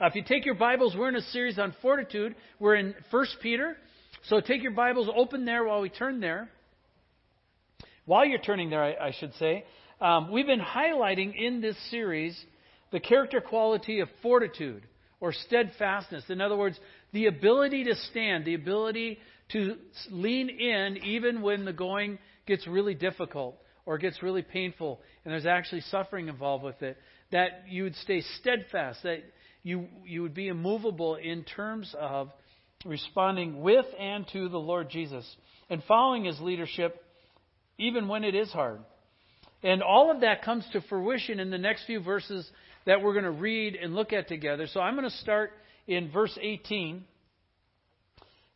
Uh, if you take your Bibles, we're in a series on fortitude. We're in 1 Peter. So take your Bibles, open there while we turn there. While you're turning there, I, I should say, um, we've been highlighting in this series the character quality of fortitude or steadfastness. In other words, the ability to stand, the ability to lean in even when the going gets really difficult or gets really painful and there's actually suffering involved with it. That you would stay steadfast, that you, you would be immovable in terms of responding with and to the Lord Jesus and following his leadership even when it is hard. And all of that comes to fruition in the next few verses that we're going to read and look at together. So I'm going to start in verse 18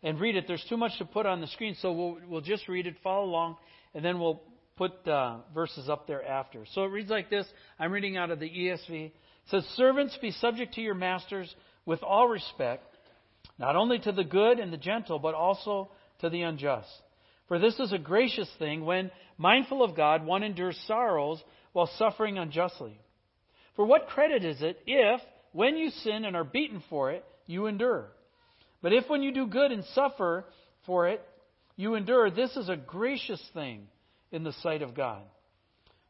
and read it. There's too much to put on the screen, so we'll, we'll just read it, follow along, and then we'll put uh, verses up there after. So it reads like this. I'm reading out of the ESV. Says, Servants, be subject to your masters with all respect, not only to the good and the gentle, but also to the unjust. For this is a gracious thing when, mindful of God, one endures sorrows while suffering unjustly. For what credit is it if, when you sin and are beaten for it, you endure? But if when you do good and suffer for it, you endure, this is a gracious thing in the sight of God.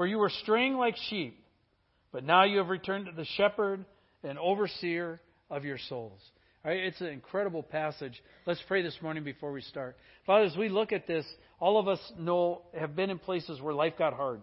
For you were straying like sheep, but now you have returned to the shepherd and overseer of your souls. All right, it's an incredible passage. Let's pray this morning before we start. Father, as we look at this, all of us know have been in places where life got hard.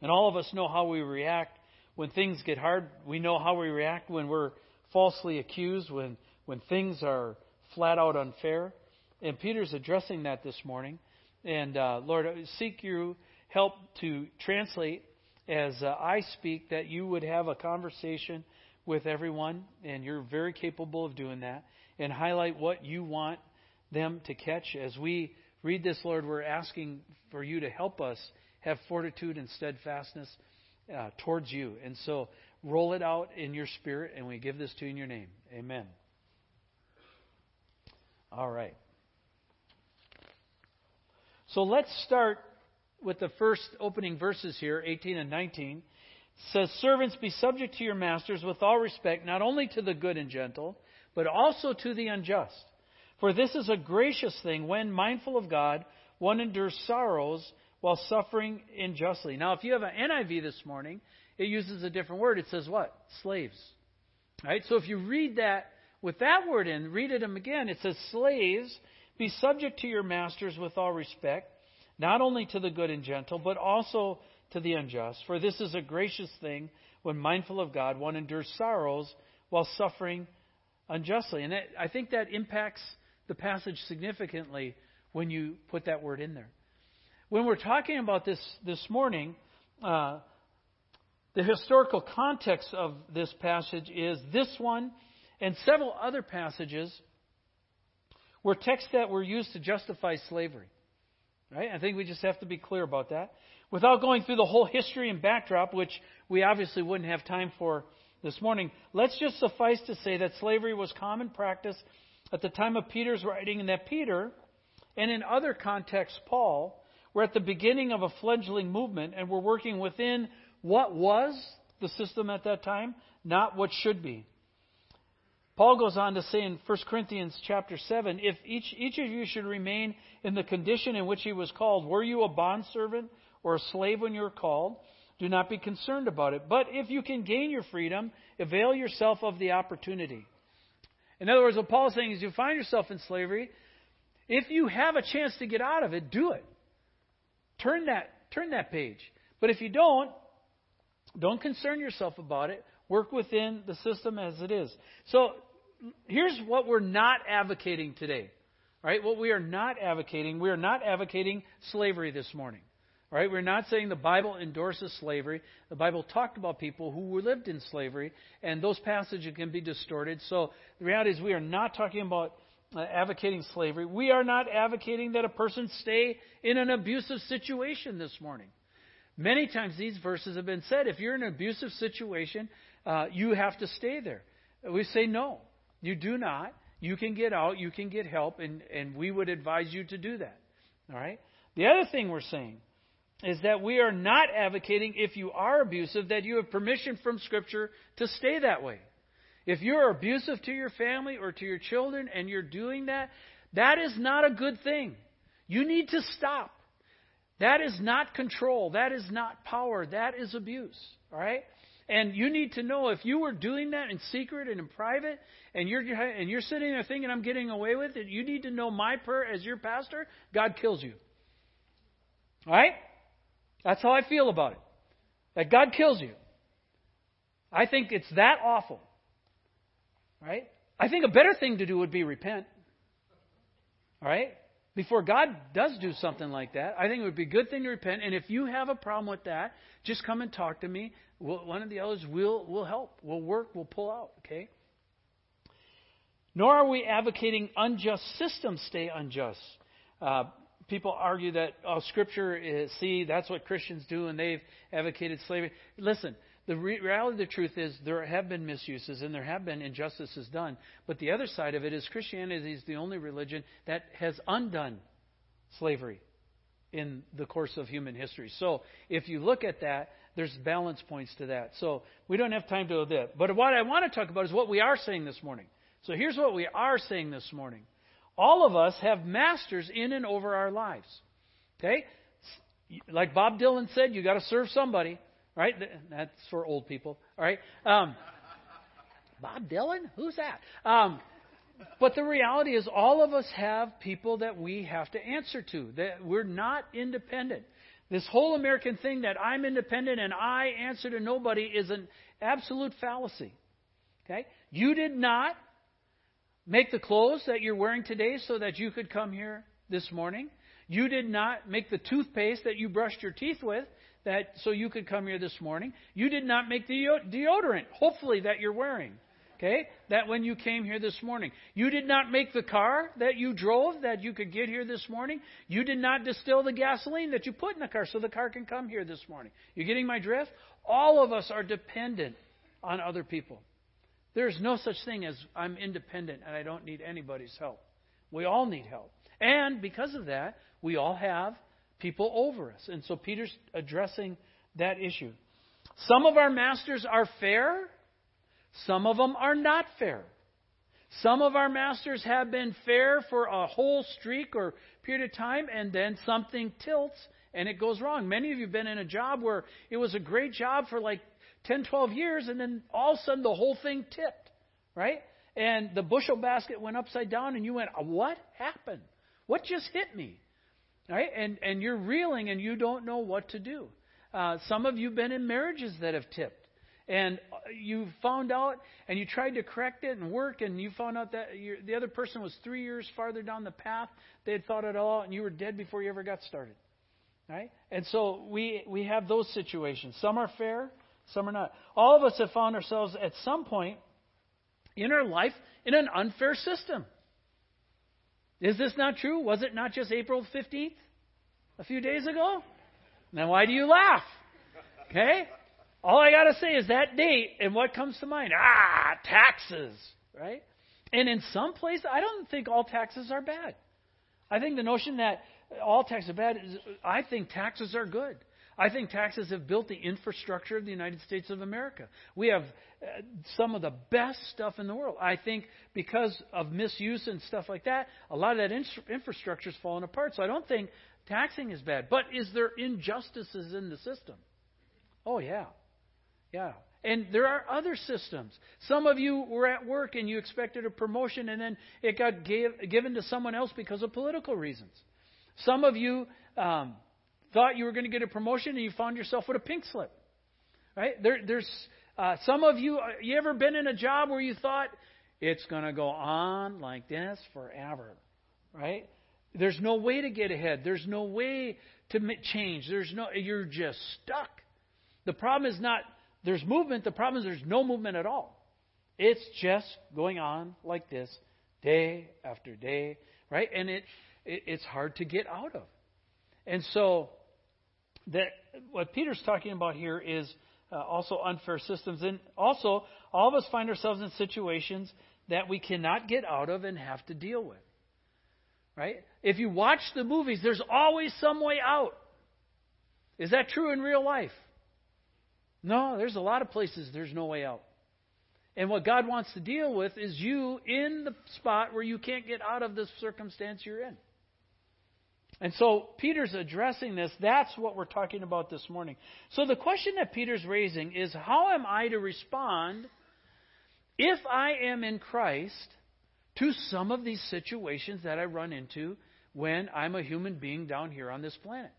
And all of us know how we react when things get hard. We know how we react when we're falsely accused, when, when things are flat out unfair. And Peter's addressing that this morning. And uh, Lord, seek your help to translate as uh, I speak, that you would have a conversation with everyone, and you're very capable of doing that, and highlight what you want them to catch. As we read this, Lord, we're asking for you to help us have fortitude and steadfastness uh, towards you. And so roll it out in your spirit, and we give this to you in your name. Amen. All right. So let's start with the first opening verses here, 18 and 19. Says, Servants, be subject to your masters with all respect, not only to the good and gentle, but also to the unjust. For this is a gracious thing when, mindful of God, one endures sorrows while suffering unjustly. Now, if you have an NIV this morning, it uses a different word. It says what? Slaves. Right? So if you read that with that word in, read it again. It says, Slaves, be subject to your masters with all respect, not only to the good and gentle, but also to the unjust. For this is a gracious thing when mindful of God, one endures sorrows while suffering unjustly. And I think that impacts the passage significantly when you put that word in there. When we're talking about this this morning, uh, the historical context of this passage is this one and several other passages were texts that were used to justify slavery. Right? I think we just have to be clear about that. Without going through the whole history and backdrop, which we obviously wouldn't have time for this morning, let's just suffice to say that slavery was common practice at the time of Peter's writing, and that Peter, and in other contexts, Paul, we're at the beginning of a fledgling movement, and we're working within what was the system at that time, not what should be. Paul goes on to say in 1 Corinthians chapter 7, if each, each of you should remain in the condition in which he was called, were you a bondservant or a slave when you were called? Do not be concerned about it. But if you can gain your freedom, avail yourself of the opportunity. In other words, what Paul is saying is you find yourself in slavery, if you have a chance to get out of it, do it. Turn that, turn that page. But if you don't, don't concern yourself about it. Work within the system as it is. So here's what we're not advocating today. Right? What we are not advocating, we are not advocating slavery this morning. Right? we're not saying the Bible endorses slavery. The Bible talked about people who lived in slavery, and those passages can be distorted. So the reality is, we are not talking about uh, advocating slavery. We are not advocating that a person stay in an abusive situation this morning. Many times these verses have been said if you're in an abusive situation, uh, you have to stay there. We say no, you do not. You can get out, you can get help, and, and we would advise you to do that. All right? The other thing we're saying is that we are not advocating, if you are abusive, that you have permission from Scripture to stay that way. If you're abusive to your family or to your children and you're doing that, that is not a good thing. You need to stop. That is not control. That is not power. That is abuse. All right? And you need to know if you were doing that in secret and in private, and you're and you're sitting there thinking I'm getting away with it, you need to know my prayer as your pastor: God kills you. All right? That's how I feel about it. That God kills you. I think it's that awful. Right? I think a better thing to do would be repent. All right? Before God does do something like that, I think it would be a good thing to repent. And if you have a problem with that, just come and talk to me. We'll, one of the elders will will help. We'll work. We'll pull out. Okay. Nor are we advocating unjust systems stay unjust. Uh, people argue that oh, Scripture is see that's what Christians do, and they've advocated slavery. Listen, the reality of the truth is there have been misuses and there have been injustices done. But the other side of it is Christianity is the only religion that has undone slavery in the course of human history. So if you look at that, there's balance points to that. So we don't have time to do that. But what I want to talk about is what we are saying this morning. So here's what we are saying this morning. All of us have masters in and over our lives. Okay? Like Bob Dylan said, you got to serve somebody. Right? That's for old people. All right? Um, Bob Dylan? Who's that? Um, but the reality is, all of us have people that we have to answer to. That we're not independent. This whole American thing that I'm independent and I answer to nobody is an absolute fallacy. Okay? You did not make the clothes that you're wearing today so that you could come here this morning. You did not make the toothpaste that you brushed your teeth with that so you could come here this morning. You did not make the deodorant, hopefully that you're wearing. Okay? That when you came here this morning. You did not make the car that you drove that you could get here this morning. You did not distill the gasoline that you put in the car so the car can come here this morning. You getting my drift? All of us are dependent on other people. There's no such thing as I'm independent and I don't need anybody's help. We all need help. And because of that, we all have people over us. And so Peter's addressing that issue. Some of our masters are fair, some of them are not fair. Some of our masters have been fair for a whole streak or period of time, and then something tilts and it goes wrong. Many of you have been in a job where it was a great job for like 10, 12 years, and then all of a sudden the whole thing tipped, right? And the bushel basket went upside down, and you went, What happened? What just hit me? Right? And, and you're reeling and you don't know what to do. Uh, some of you have been in marriages that have tipped. And you found out and you tried to correct it and work, and you found out that the other person was three years farther down the path. They had thought it all, and you were dead before you ever got started. Right? And so we, we have those situations. Some are fair, some are not. All of us have found ourselves at some point in our life in an unfair system. Is this not true? Was it not just April 15th a few days ago? Now, why do you laugh? Okay? All I got to say is that date, and what comes to mind? Ah, taxes, right? And in some places, I don't think all taxes are bad. I think the notion that all taxes are bad is, I think taxes are good. I think taxes have built the infrastructure of the United States of America. We have uh, some of the best stuff in the world. I think because of misuse and stuff like that, a lot of that in- infrastructure is falling apart. So I don't think taxing is bad. But is there injustices in the system? Oh, yeah. Yeah. And there are other systems. Some of you were at work and you expected a promotion and then it got gave, given to someone else because of political reasons. Some of you um, thought you were going to get a promotion and you found yourself with a pink slip. Right? There, there's uh, some of you. Uh, you ever been in a job where you thought it's going to go on like this forever? Right? There's no way to get ahead. There's no way to change. There's no, you're just stuck. The problem is not there's movement. The problem is there's no movement at all. It's just going on like this day after day, right? And it, it it's hard to get out of. And so that what Peter's talking about here is uh, also unfair systems, and also all of us find ourselves in situations that we cannot get out of and have to deal with. Right? If you watch the movies, there's always some way out. Is that true in real life? No, there's a lot of places there's no way out. And what God wants to deal with is you in the spot where you can't get out of the circumstance you're in. And so Peter's addressing this. That's what we're talking about this morning. So the question that Peter's raising is how am I to respond if I am in Christ to some of these situations that I run into when I'm a human being down here on this planet?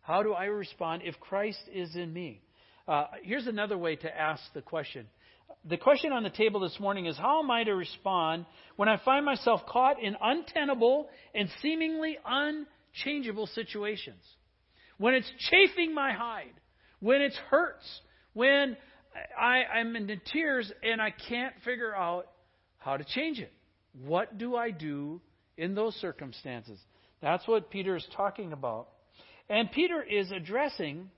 How do I respond if Christ is in me? Uh, here's another way to ask the question. The question on the table this morning is How am I to respond when I find myself caught in untenable and seemingly unchangeable situations? When it's chafing my hide, when it hurts, when I, I'm in tears and I can't figure out how to change it. What do I do in those circumstances? That's what Peter is talking about. And Peter is addressing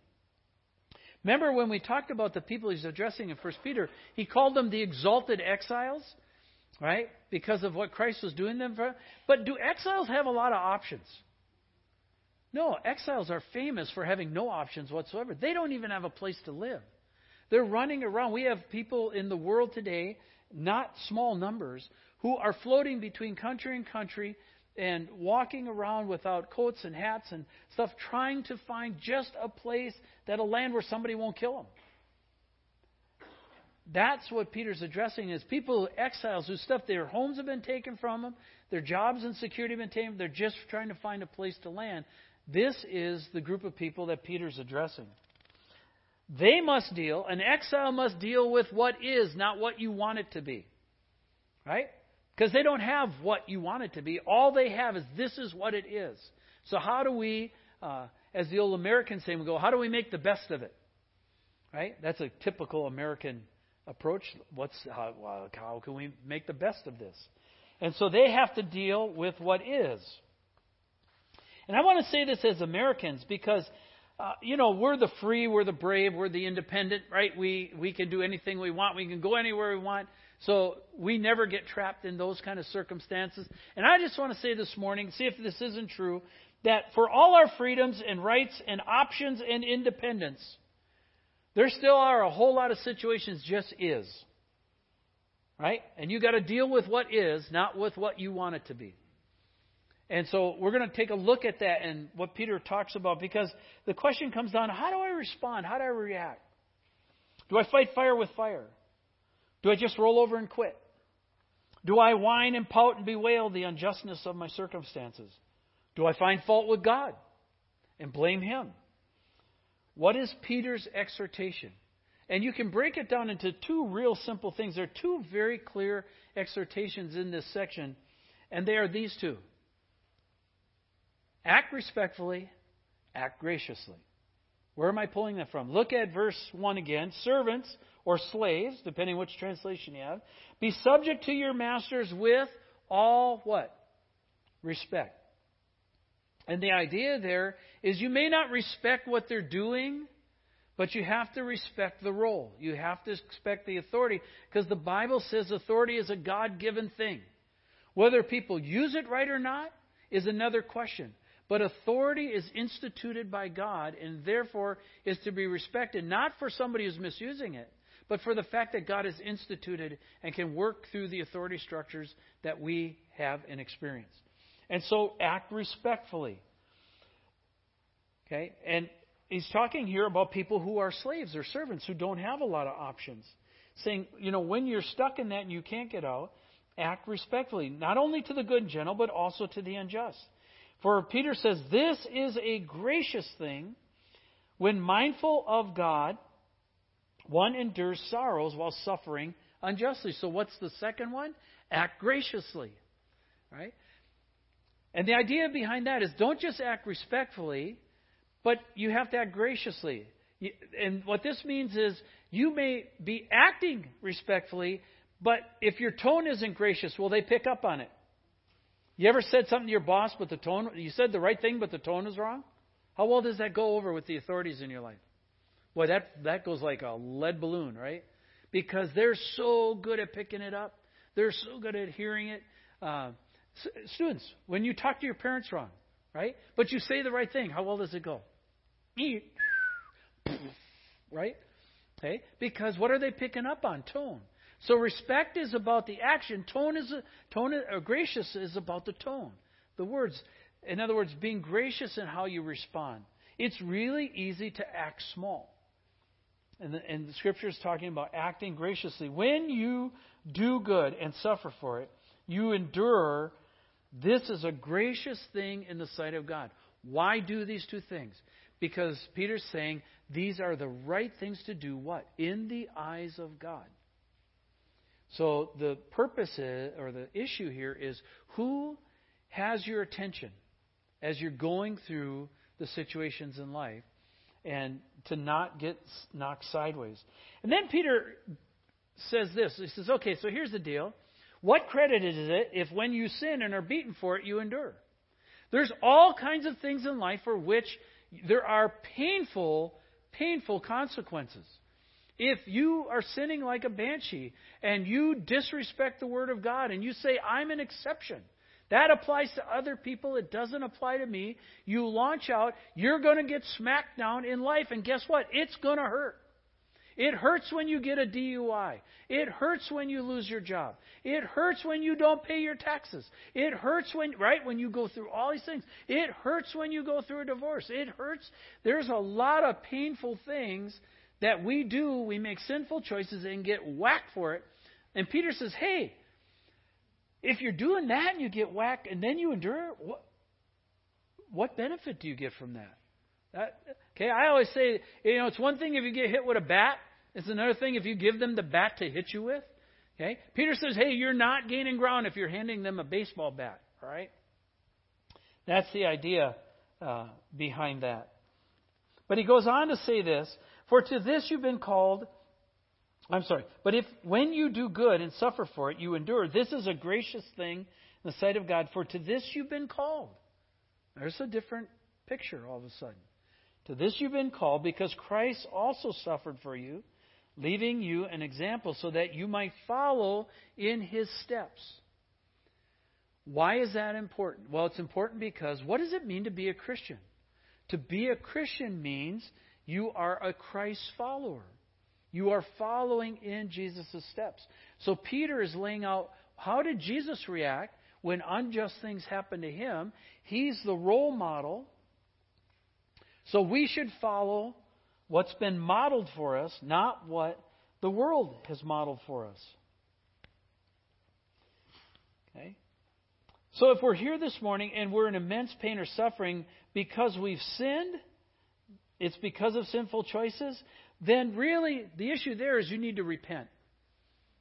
Remember when we talked about the people he's addressing in 1 Peter, he called them the exalted exiles, right? Because of what Christ was doing them for. But do exiles have a lot of options? No, exiles are famous for having no options whatsoever. They don't even have a place to live. They're running around. We have people in the world today, not small numbers, who are floating between country and country and walking around without coats and hats and stuff, trying to find just a place that a land where somebody won't kill them. That's what Peter's addressing is people, exiles whose stuff, their homes have been taken from them, their jobs and security have been taken, they're just trying to find a place to land. This is the group of people that Peter's addressing. They must deal, an exile must deal with what is, not what you want it to be. Right? Because they don't have what you want it to be. All they have is this is what it is. So, how do we, uh, as the old Americans say, we go, how do we make the best of it? Right? That's a typical American approach. What's how, how can we make the best of this? And so they have to deal with what is. And I want to say this as Americans because, uh, you know, we're the free, we're the brave, we're the independent, right? We we can do anything we want, we can go anywhere we want. So we never get trapped in those kind of circumstances. And I just want to say this morning, see if this isn't true, that for all our freedoms and rights and options and independence, there still are a whole lot of situations just is. Right? And you got to deal with what is, not with what you want it to be. And so we're going to take a look at that and what Peter talks about because the question comes down how do I respond? How do I react? Do I fight fire with fire? Do I just roll over and quit? Do I whine and pout and bewail the unjustness of my circumstances? Do I find fault with God and blame Him? What is Peter's exhortation? And you can break it down into two real simple things. There are two very clear exhortations in this section, and they are these two act respectfully, act graciously. Where am I pulling that from? Look at verse 1 again. Servants, or slaves, depending which translation you have, be subject to your masters with all what? Respect. And the idea there is you may not respect what they're doing, but you have to respect the role. You have to respect the authority because the Bible says authority is a God given thing. Whether people use it right or not is another question. But authority is instituted by God and therefore is to be respected, not for somebody who's misusing it, but for the fact that God has instituted and can work through the authority structures that we have and experience. And so act respectfully. Okay? And he's talking here about people who are slaves or servants who don't have a lot of options. Saying, you know, when you're stuck in that and you can't get out, act respectfully, not only to the good and gentle, but also to the unjust. For Peter says, This is a gracious thing when mindful of God one endures sorrows while suffering unjustly. So what's the second one? Act graciously. Right? And the idea behind that is don't just act respectfully, but you have to act graciously. And what this means is you may be acting respectfully, but if your tone isn't gracious, will they pick up on it? You ever said something to your boss, but the tone, you said the right thing, but the tone is wrong? How well does that go over with the authorities in your life? Boy, that, that goes like a lead balloon, right? Because they're so good at picking it up. They're so good at hearing it. Uh, students, when you talk to your parents wrong, right? But you say the right thing, how well does it go? Eat right? Okay? Because what are they picking up on? Tone. So respect is about the action. Tone is a, tone or gracious is about the tone. The words. In other words, being gracious in how you respond. It's really easy to act small. And the, and the scripture is talking about acting graciously. When you do good and suffer for it, you endure. This is a gracious thing in the sight of God. Why do these two things? Because Peter's saying these are the right things to do, what? In the eyes of God. So the purpose is, or the issue here is who has your attention as you're going through the situations in life and to not get knocked sideways. And then Peter says this. He says, okay, so here's the deal. What credit is it if when you sin and are beaten for it, you endure? There's all kinds of things in life for which there are painful, painful consequences. If you are sinning like a banshee and you disrespect the Word of God and you say, I'm an exception, that applies to other people. It doesn't apply to me. You launch out, you're going to get smacked down in life, and guess what? It's going to hurt. It hurts when you get a DUI. It hurts when you lose your job. It hurts when you don't pay your taxes. It hurts when, right, when you go through all these things. It hurts when you go through a divorce. It hurts. There's a lot of painful things that we do. We make sinful choices and get whacked for it. And Peter says, hey, if you're doing that and you get whacked and then you endure, what, what benefit do you get from that? that? Okay, I always say, you know, it's one thing if you get hit with a bat it's another thing if you give them the bat to hit you with. Okay? Peter says, hey, you're not gaining ground if you're handing them a baseball bat. All right? That's the idea uh, behind that. But he goes on to say this For to this you've been called. I'm sorry. But if when you do good and suffer for it, you endure, this is a gracious thing in the sight of God. For to this you've been called. There's a different picture all of a sudden. To this you've been called because Christ also suffered for you leaving you an example so that you might follow in his steps. Why is that important? Well, it's important because what does it mean to be a Christian? To be a Christian means you are a Christ follower. You are following in Jesus' steps. So Peter is laying out how did Jesus react when unjust things happen to him? He's the role model. So we should follow what's been modeled for us, not what the world has modeled for us. Okay? So if we're here this morning and we're in immense pain or suffering because we've sinned, it's because of sinful choices, then really the issue there is you need to repent.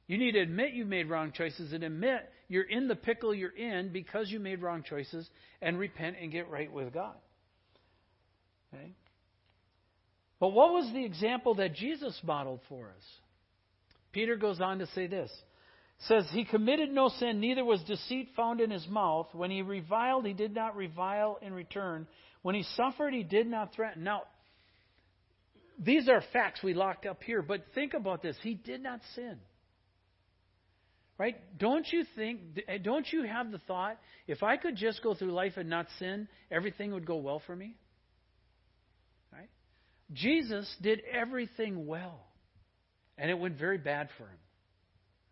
You need to admit you've made wrong choices and admit you're in the pickle you're in because you made wrong choices and repent and get right with God. Okay? But what was the example that Jesus modeled for us? Peter goes on to say this. Says he committed no sin, neither was deceit found in his mouth. When he reviled, he did not revile in return. When he suffered, he did not threaten. Now, these are facts we locked up here, but think about this. He did not sin. Right? Don't you think, don't you have the thought, if I could just go through life and not sin, everything would go well for me? Right? Jesus did everything well, and it went very bad for him.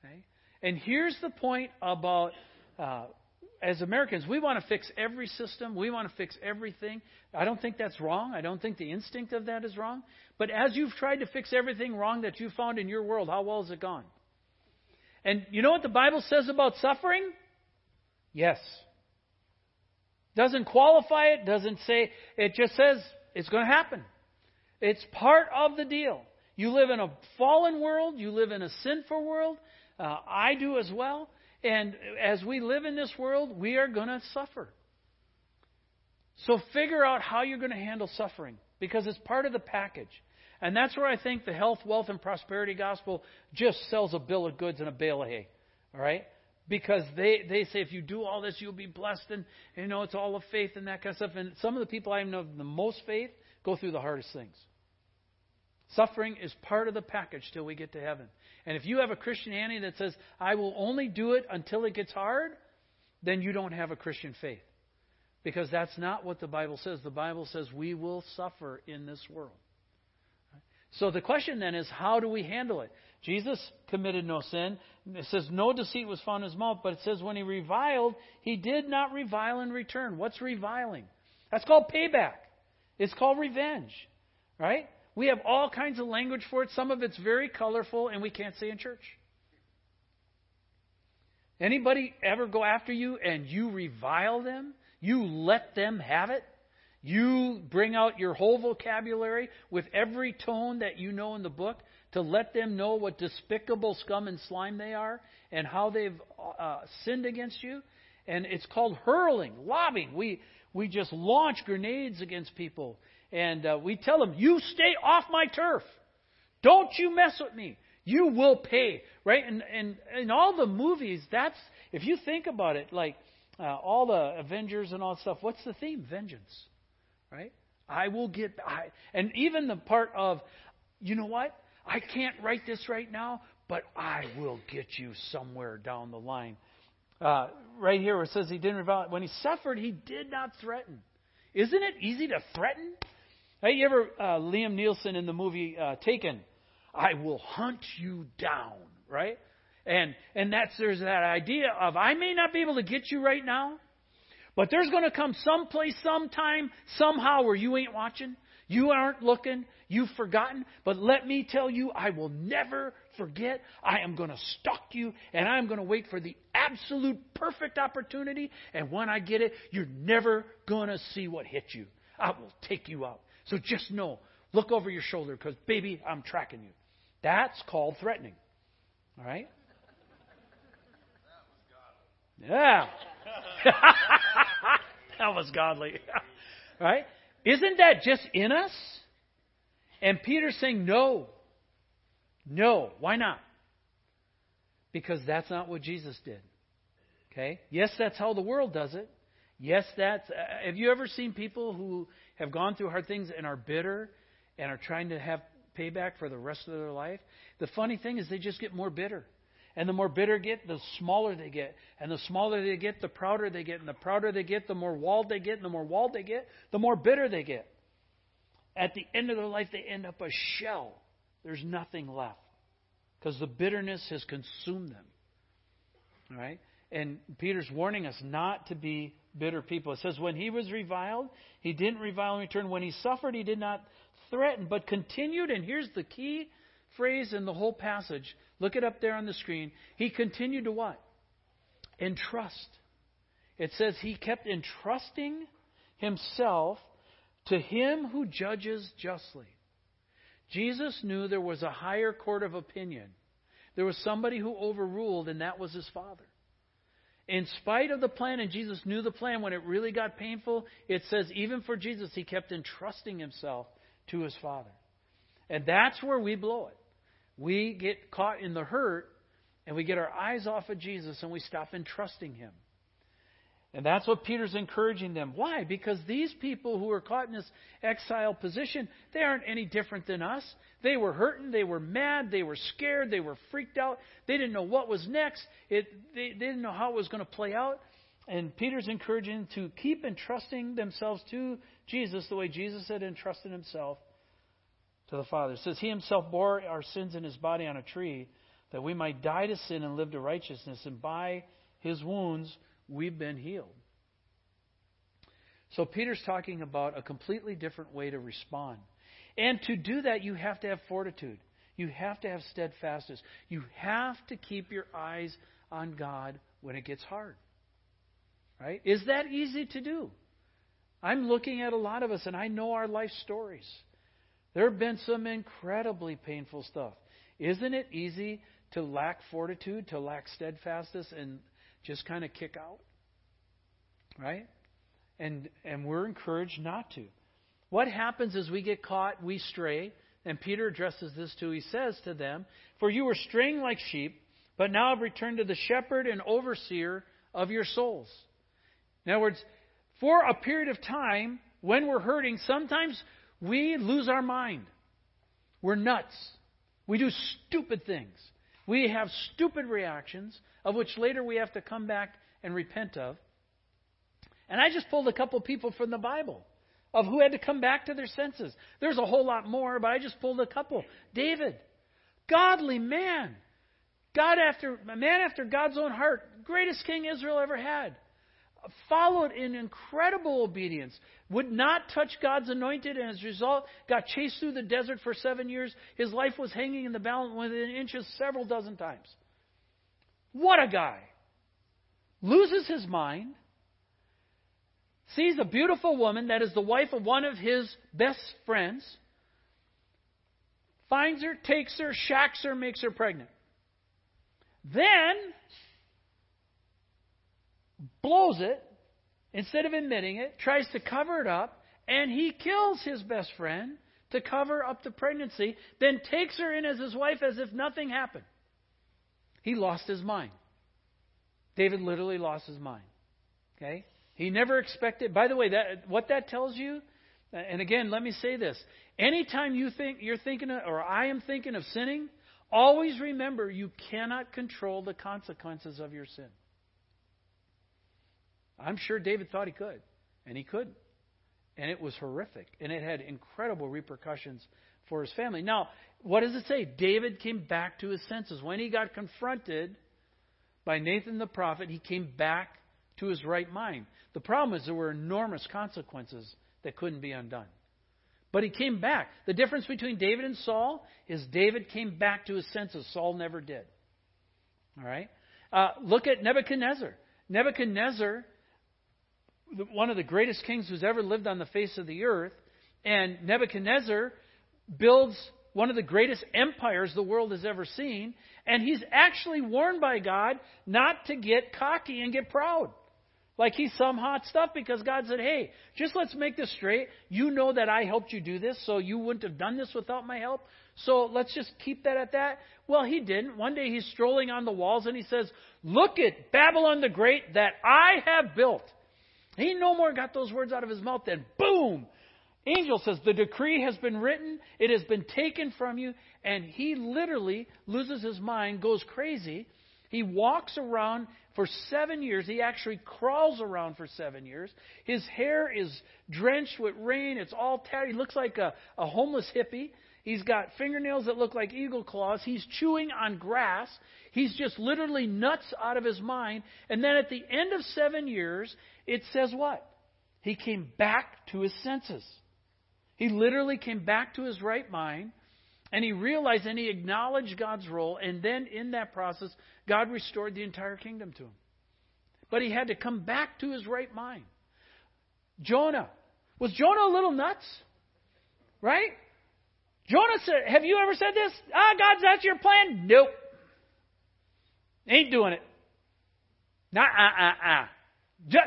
Okay? And here's the point about uh, as Americans, we want to fix every system. We want to fix everything. I don't think that's wrong. I don't think the instinct of that is wrong. But as you've tried to fix everything wrong that you found in your world, how well has it gone? And you know what the Bible says about suffering? Yes. Doesn't qualify it, doesn't say, it just says it's going to happen. It's part of the deal. You live in a fallen world, you live in a sinful world. Uh, I do as well. And as we live in this world, we are going to suffer. So figure out how you're going to handle suffering. because it's part of the package. And that's where I think the health, wealth, and prosperity gospel just sells a bill of goods and a bale of hay. All right? Because they, they say if you do all this, you'll be blessed, and you know it's all of faith and that kind of stuff. And some of the people I know the most faith go through the hardest things. Suffering is part of the package till we get to heaven. And if you have a Christianity that says, I will only do it until it gets hard, then you don't have a Christian faith. Because that's not what the Bible says. The Bible says we will suffer in this world. So the question then is, how do we handle it? Jesus committed no sin. It says no deceit was found in his mouth, but it says when he reviled, he did not revile in return. What's reviling? That's called payback. It's called revenge. Right? We have all kinds of language for it. Some of it's very colorful, and we can't say in church. Anybody ever go after you and you revile them? You let them have it? You bring out your whole vocabulary with every tone that you know in the book to let them know what despicable scum and slime they are and how they've uh, sinned against you. And it's called hurling, lobbing. We, we just launch grenades against people. And uh, we tell them, you stay off my turf. Don't you mess with me. You will pay. Right? And, and in all the movies, that's, if you think about it, like uh, all the Avengers and all that stuff, what's the theme? Vengeance right? I will get, I, and even the part of, you know what? I can't write this right now, but I will get you somewhere down the line. Uh, right here where it says he didn't revile. When he suffered, he did not threaten. Isn't it easy to threaten? Hey, you ever uh, Liam Neeson in the movie uh, Taken? I will hunt you down, right? And and that's there's that idea of I may not be able to get you right now, but there's going to come some place, sometime, somehow where you ain't watching, you aren't looking, you've forgotten. But let me tell you, I will never forget. I am going to stalk you, and I'm going to wait for the absolute perfect opportunity. And when I get it, you're never going to see what hit you. I will take you out. So just know, look over your shoulder, because, baby, I'm tracking you. That's called threatening. All right? Yeah. that was godly. right? Isn't that just in us? And Peter's saying, no. No. Why not? Because that's not what Jesus did. Okay? Yes, that's how the world does it. Yes, that's. Uh, have you ever seen people who have gone through hard things and are bitter and are trying to have payback for the rest of their life? The funny thing is they just get more bitter. And the more bitter get, the smaller they get. And the smaller they get, the prouder they get. And the prouder they get, the more walled they get. And the more walled they get, the more bitter they get. At the end of their life, they end up a shell. There's nothing left. Because the bitterness has consumed them. All right? And Peter's warning us not to be bitter people. It says, when he was reviled, he didn't revile in return. When he suffered, he did not threaten, but continued. And here's the key phrase in the whole passage Look it up there on the screen. He continued to what? Entrust. It says he kept entrusting himself to him who judges justly. Jesus knew there was a higher court of opinion. There was somebody who overruled, and that was his Father. In spite of the plan, and Jesus knew the plan, when it really got painful, it says even for Jesus, he kept entrusting himself to his Father. And that's where we blow it. We get caught in the hurt and we get our eyes off of Jesus and we stop entrusting Him. And that's what Peter's encouraging them. Why? Because these people who are caught in this exile position, they aren't any different than us. They were hurting, they were mad, they were scared, they were freaked out. They didn't know what was next. It, they, they didn't know how it was going to play out. And Peter's encouraging them to keep entrusting themselves to Jesus the way Jesus had entrusted himself to the Father. It says, He himself bore our sins in his body on a tree, that we might die to sin and live to righteousness, and by his wounds we've been healed. So Peter's talking about a completely different way to respond. And to do that, you have to have fortitude. You have to have steadfastness. You have to keep your eyes on God when it gets hard. Right? Is that easy to do? I'm looking at a lot of us, and I know our life stories. There have been some incredibly painful stuff. Isn't it easy to lack fortitude, to lack steadfastness, and just kind of kick out? Right? And and we're encouraged not to. What happens is we get caught, we stray, and Peter addresses this too. He says to them, For you were straying like sheep, but now have returned to the shepherd and overseer of your souls. In other words, for a period of time, when we're hurting, sometimes we lose our mind. We're nuts. We do stupid things. We have stupid reactions, of which later we have to come back and repent of. And I just pulled a couple people from the Bible of who had to come back to their senses. There's a whole lot more, but I just pulled a couple. David, godly man, God after a man after God's own heart, greatest king Israel ever had. Followed in incredible obedience, would not touch God's anointed, and as a result, got chased through the desert for seven years. His life was hanging in the balance within inches several dozen times. What a guy! Loses his mind, sees a beautiful woman that is the wife of one of his best friends, finds her, takes her, shacks her, makes her pregnant. Then blows it instead of admitting it, tries to cover it up, and he kills his best friend to cover up the pregnancy, then takes her in as his wife as if nothing happened. He lost his mind. David literally lost his mind. Okay? He never expected. By the way, that what that tells you, uh, and again, let me say this: anytime you think you're thinking, of, or I am thinking of sinning, always remember you cannot control the consequences of your sin. I'm sure David thought he could, and he couldn't. And it was horrific, and it had incredible repercussions for his family. Now, what does it say? David came back to his senses. When he got confronted by Nathan the prophet, he came back to his right mind. The problem is there were enormous consequences that couldn't be undone. But he came back. The difference between David and Saul is David came back to his senses. Saul never did. All right? Uh, look at Nebuchadnezzar. Nebuchadnezzar, one of the greatest kings who's ever lived on the face of the earth, and Nebuchadnezzar builds one of the greatest empires the world has ever seen, and he's actually warned by God not to get cocky and get proud. Like he's some hot stuff because God said, hey, just let's make this straight. You know that I helped you do this, so you wouldn't have done this without my help. So let's just keep that at that. Well, he didn't. One day he's strolling on the walls and he says, Look at Babylon the Great that I have built. He no more got those words out of his mouth than boom. Angel says, The decree has been written, it has been taken from you, and he literally loses his mind, goes crazy. He walks around for seven years. He actually crawls around for seven years. His hair is drenched with rain. It's all tattered. He looks like a, a homeless hippie. He's got fingernails that look like eagle claws. He's chewing on grass. He's just literally nuts out of his mind. And then at the end of seven years, it says what? He came back to his senses. He literally came back to his right mind. And he realized and he acknowledged God's role. And then in that process, God restored the entire kingdom to him. But he had to come back to his right mind. Jonah. Was Jonah a little nuts? Right? Jonah said, Have you ever said this? Ah, God, that's your plan? Nope. Ain't doing it. Nah, uh, uh, uh.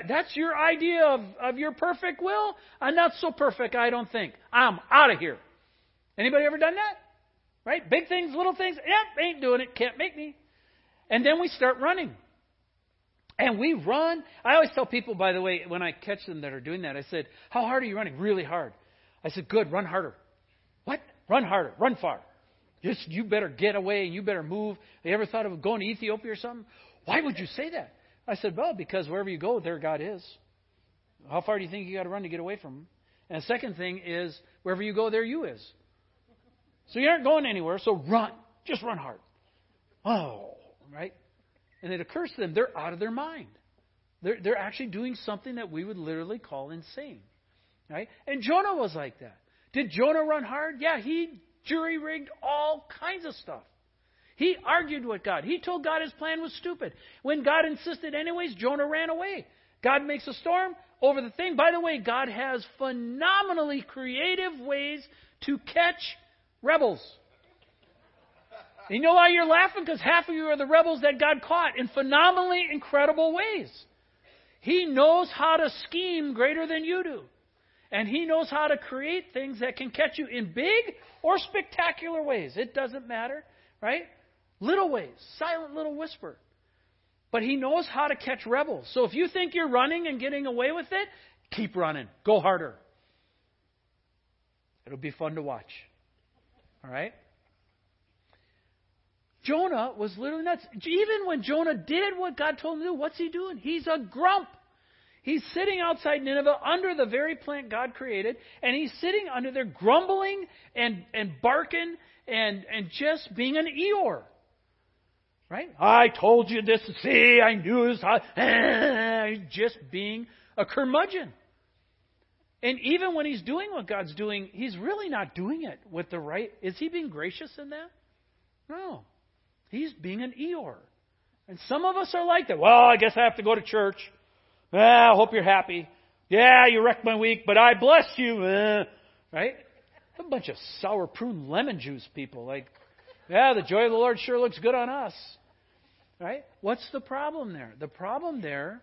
That's your idea of, of your perfect will? I'm not so perfect, I don't think. I'm out of here. Anybody ever done that? Right? Big things, little things. Yep, ain't doing it. Can't make me. And then we start running. And we run. I always tell people, by the way, when I catch them that are doing that, I said, How hard are you running? Really hard. I said, Good, run harder. What? Run harder. Run far. Just you better get away and you better move. Have you ever thought of going to Ethiopia or something? Why would you say that? I said, Well, because wherever you go, there God is. How far do you think you got to run to get away from Him? And the second thing is, wherever you go, there you is. So you aren't going anywhere, so run. Just run hard. Oh, right? And it occurs to them they're out of their mind. They're, they're actually doing something that we would literally call insane. Right? And Jonah was like that. Did Jonah run hard? Yeah, he jury rigged all kinds of stuff. He argued with God. He told God his plan was stupid. When God insisted, anyways, Jonah ran away. God makes a storm over the thing. By the way, God has phenomenally creative ways to catch Rebels. You know why you're laughing? Because half of you are the rebels that God caught in phenomenally incredible ways. He knows how to scheme greater than you do. And He knows how to create things that can catch you in big or spectacular ways. It doesn't matter, right? Little ways, silent little whisper. But He knows how to catch rebels. So if you think you're running and getting away with it, keep running. Go harder. It'll be fun to watch. All right? Jonah was literally nuts. Even when Jonah did what God told him to do, what's he doing? He's a grump. He's sitting outside Nineveh under the very plant God created, and he's sitting under there grumbling and, and barking and, and just being an Eeyore. Right? I told you this. See, I knew this. I, just being a curmudgeon. And even when he's doing what God's doing, he's really not doing it with the right. Is he being gracious in that? No. He's being an Eeyore. And some of us are like that. Well, I guess I have to go to church. Well, I hope you're happy. Yeah, you wrecked my week, but I bless you. Uh, right? A bunch of sour prune lemon juice people. Like, yeah, the joy of the Lord sure looks good on us. Right? What's the problem there? The problem there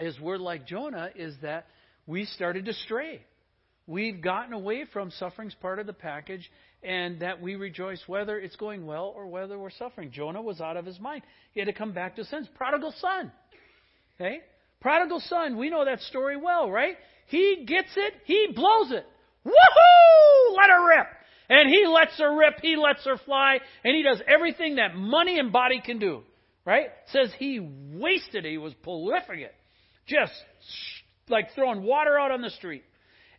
is we're like Jonah, is that we started to stray. We've gotten away from suffering's part of the package, and that we rejoice whether it's going well or whether we're suffering. Jonah was out of his mind. He had to come back to sense. Prodigal son. Okay? Prodigal son, we know that story well, right? He gets it, he blows it. Woohoo! Let her rip. And he lets her rip, he lets her fly, and he does everything that money and body can do. Right? Says he wasted it, he was prolific. Just like throwing water out on the street.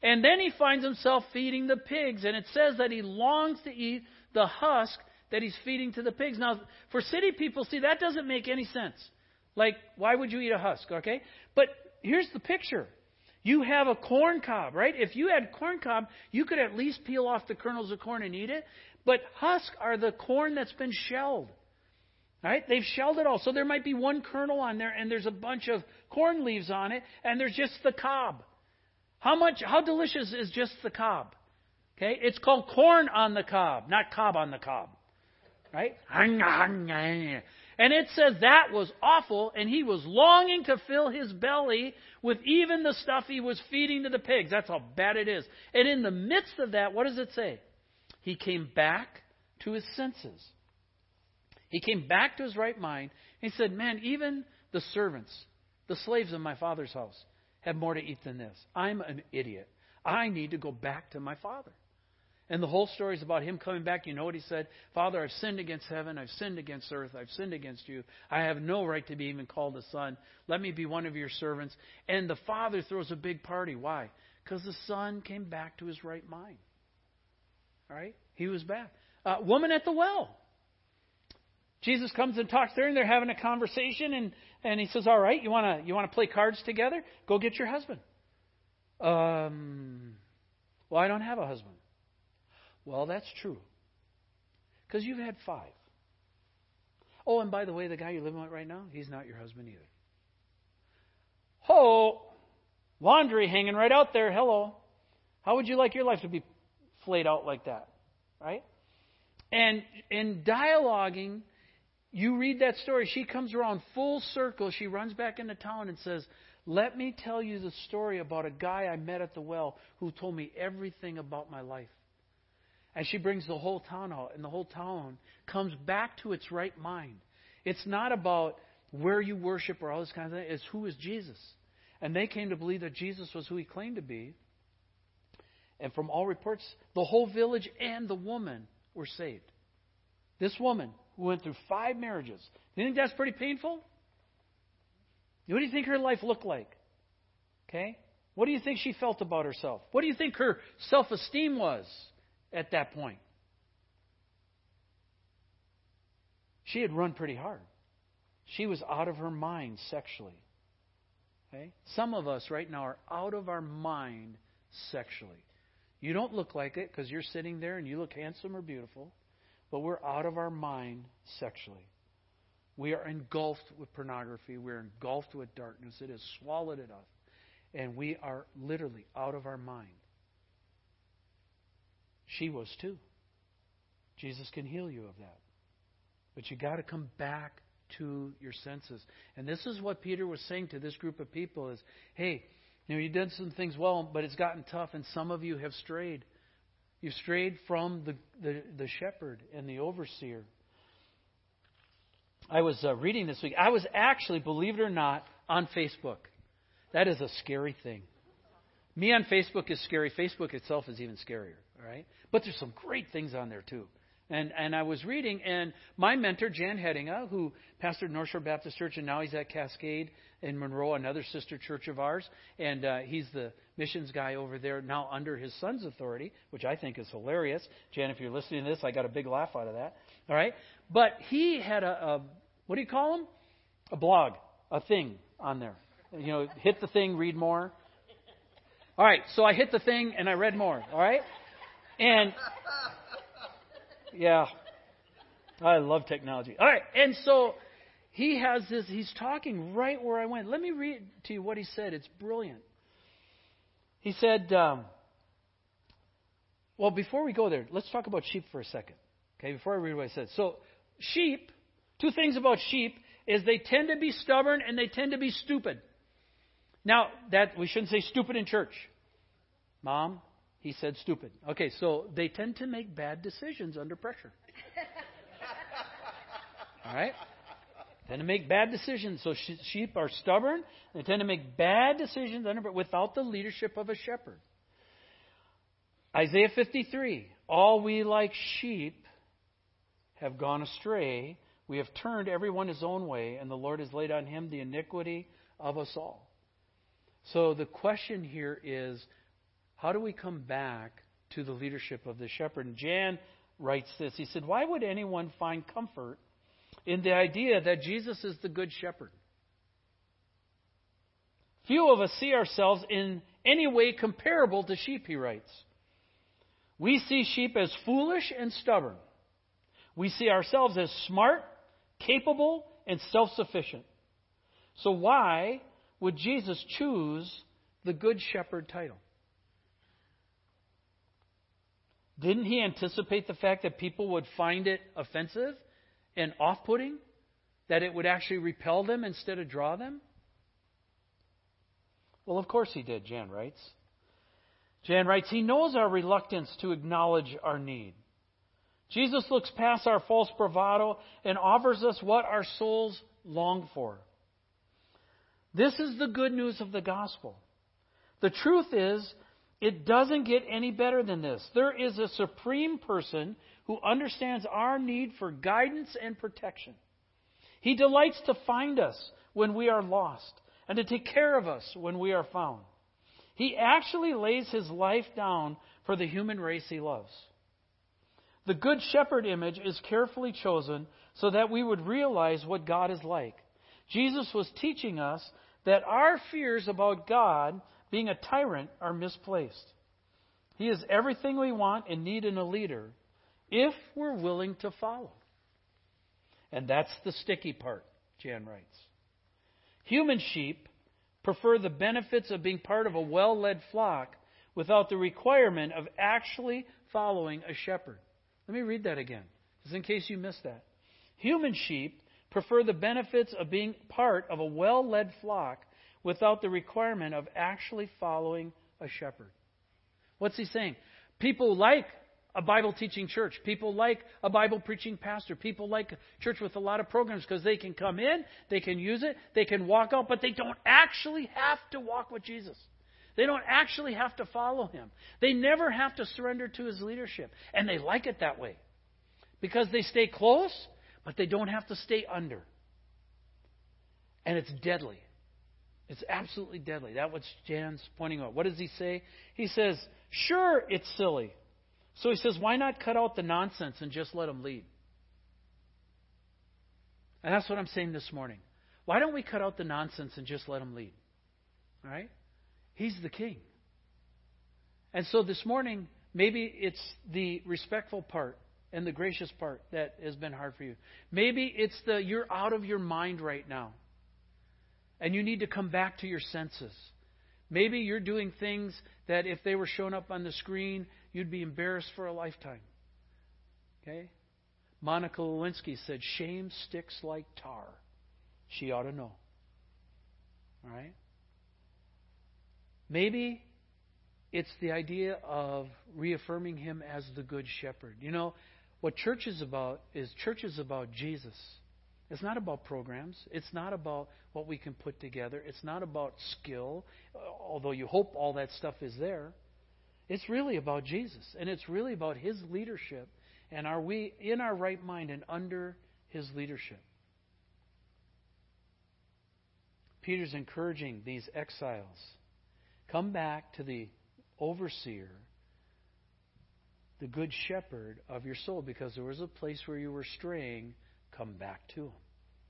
And then he finds himself feeding the pigs, and it says that he longs to eat the husk that he's feeding to the pigs. Now, for city people, see, that doesn't make any sense. Like, why would you eat a husk, okay? But here's the picture. You have a corn cob, right? If you had corn cob, you could at least peel off the kernels of corn and eat it. But husk are the corn that's been shelled. Right? They've shelled it all. So there might be one kernel on there and there's a bunch of corn leaves on it and there's just the cob. How much how delicious is just the cob? Okay? It's called corn on the cob, not cob on the cob. Right? And it says that was awful, and he was longing to fill his belly with even the stuff he was feeding to the pigs. That's how bad it is. And in the midst of that, what does it say? He came back to his senses. He came back to his right mind. He said, Man, even the servants, the slaves in my father's house, have more to eat than this. I'm an idiot. I need to go back to my father. And the whole story is about him coming back. You know what he said? Father, I've sinned against heaven. I've sinned against earth. I've sinned against you. I have no right to be even called a son. Let me be one of your servants. And the father throws a big party. Why? Because the son came back to his right mind. All right? He was back. Uh, woman at the well. Jesus comes and talks there, and they're having a conversation, and, and he says, All right, you want to you wanna play cards together? Go get your husband. Um, well, I don't have a husband. Well, that's true. Because you've had five. Oh, and by the way, the guy you're living with right now, he's not your husband either. Oh, laundry hanging right out there. Hello. How would you like your life to be flayed out like that? Right? And in dialoguing, you read that story. She comes around full circle. She runs back into town and says, Let me tell you the story about a guy I met at the well who told me everything about my life. And she brings the whole town out, and the whole town comes back to its right mind. It's not about where you worship or all this kind of thing. It's who is Jesus. And they came to believe that Jesus was who he claimed to be. And from all reports, the whole village and the woman were saved. This woman who went through five marriages. You think that's pretty painful? What do you think her life looked like? Okay? What do you think she felt about herself? What do you think her self esteem was? At that point. She had run pretty hard. She was out of her mind sexually. Okay? Some of us right now are out of our mind sexually. You don't look like it because you're sitting there and you look handsome or beautiful, but we're out of our mind sexually. We are engulfed with pornography. We're engulfed with darkness. It has swallowed it up. And we are literally out of our mind. She was too. Jesus can heal you of that. But you got to come back to your senses. And this is what Peter was saying to this group of people is, hey, You know, you've done some things well, but it's gotten tough, and some of you have strayed. You've strayed from the, the, the shepherd and the overseer. I was uh, reading this week. I was actually, believe it or not, on Facebook. That is a scary thing. Me on Facebook is scary. Facebook itself is even scarier. All right, but there's some great things on there too. And and I was reading, and my mentor Jan Hettinga, who pastored North Shore Baptist Church, and now he's at Cascade in Monroe, another sister church of ours, and uh, he's the missions guy over there now under his son's authority, which I think is hilarious. Jan, if you're listening to this, I got a big laugh out of that. All right, but he had a, a what do you call him? A blog, a thing on there. You know, hit the thing, read more. All right, so I hit the thing and I read more. All right, and yeah. I love technology. All right. And so he has this, he's talking right where I went. Let me read to you what he said. It's brilliant. He said, um, well, before we go there, let's talk about sheep for a second. Okay, before I read what I said. So, sheep, two things about sheep is they tend to be stubborn and they tend to be stupid. Now, that we shouldn't say stupid in church. Mom, he said stupid. Okay, so they tend to make bad decisions under pressure. All right? Tend to make bad decisions. So sheep are stubborn. They tend to make bad decisions under without the leadership of a shepherd. Isaiah 53. All we like sheep have gone astray. We have turned everyone his own way, and the Lord has laid on him the iniquity of us all. So the question here is how do we come back to the leadership of the shepherd? And Jan writes this. He said, Why would anyone find comfort in the idea that Jesus is the good shepherd? Few of us see ourselves in any way comparable to sheep, he writes. We see sheep as foolish and stubborn. We see ourselves as smart, capable, and self sufficient. So, why would Jesus choose the Good Shepherd title? Didn't he anticipate the fact that people would find it offensive and off putting? That it would actually repel them instead of draw them? Well, of course he did, Jan writes. Jan writes, He knows our reluctance to acknowledge our need. Jesus looks past our false bravado and offers us what our souls long for. This is the good news of the gospel. The truth is it doesn't get any better than this. There is a supreme person who understands our need for guidance and protection. He delights to find us when we are lost and to take care of us when we are found. He actually lays his life down for the human race he loves. The Good Shepherd image is carefully chosen so that we would realize what God is like. Jesus was teaching us that our fears about God being a tyrant are misplaced. He is everything we want and need in a leader if we're willing to follow. And that's the sticky part, Jan writes. Human sheep prefer the benefits of being part of a well led flock without the requirement of actually following a shepherd. Let me read that again, just in case you missed that. Human sheep prefer the benefits of being part of a well led flock without the requirement of actually following a shepherd. What's he saying? People like a Bible teaching church. People like a Bible preaching pastor. People like a church with a lot of programs because they can come in, they can use it, they can walk out, but they don't actually have to walk with Jesus. They don't actually have to follow him. They never have to surrender to his leadership. And they like it that way because they stay close, but they don't have to stay under. And it's deadly. It's absolutely deadly. That's what Jan's pointing out. What does he say? He says, sure, it's silly. So he says, why not cut out the nonsense and just let them lead? And that's what I'm saying this morning. Why don't we cut out the nonsense and just let them lead? All right? He's the king. And so this morning, maybe it's the respectful part and the gracious part that has been hard for you. Maybe it's the you're out of your mind right now and you need to come back to your senses. Maybe you're doing things that if they were shown up on the screen, you'd be embarrassed for a lifetime. Okay? Monica Lewinsky said, Shame sticks like tar. She ought to know. All right? Maybe it's the idea of reaffirming him as the good shepherd. You know, what church is about is church is about Jesus. It's not about programs. It's not about what we can put together. It's not about skill, uh, although you hope all that stuff is there. It's really about Jesus, and it's really about His leadership. And are we in our right mind and under His leadership? Peter's encouraging these exiles come back to the overseer, the good shepherd of your soul, because there was a place where you were straying. Come back to him.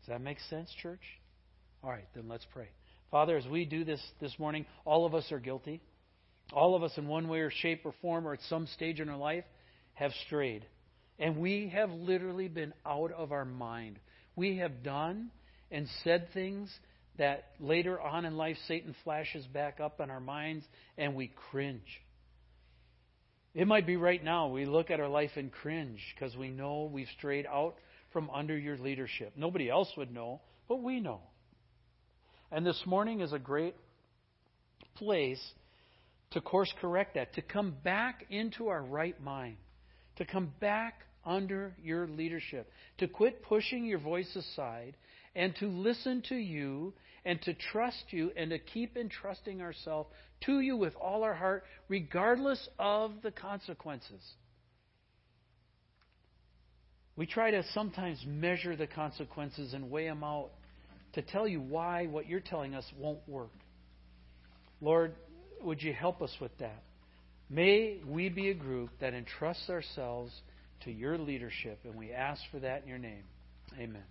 Does that make sense, church? All right, then let's pray. Father, as we do this this morning, all of us are guilty. All of us, in one way or shape or form, or at some stage in our life, have strayed. And we have literally been out of our mind. We have done and said things that later on in life Satan flashes back up in our minds and we cringe. It might be right now we look at our life and cringe because we know we've strayed out from under your leadership. Nobody else would know, but we know. And this morning is a great place to course correct that, to come back into our right mind, to come back under your leadership, to quit pushing your voice aside and to listen to you and to trust you and to keep entrusting ourselves to you with all our heart, regardless of the consequences. We try to sometimes measure the consequences and weigh them out to tell you why what you're telling us won't work. Lord, would you help us with that? May we be a group that entrusts ourselves to your leadership, and we ask for that in your name. Amen.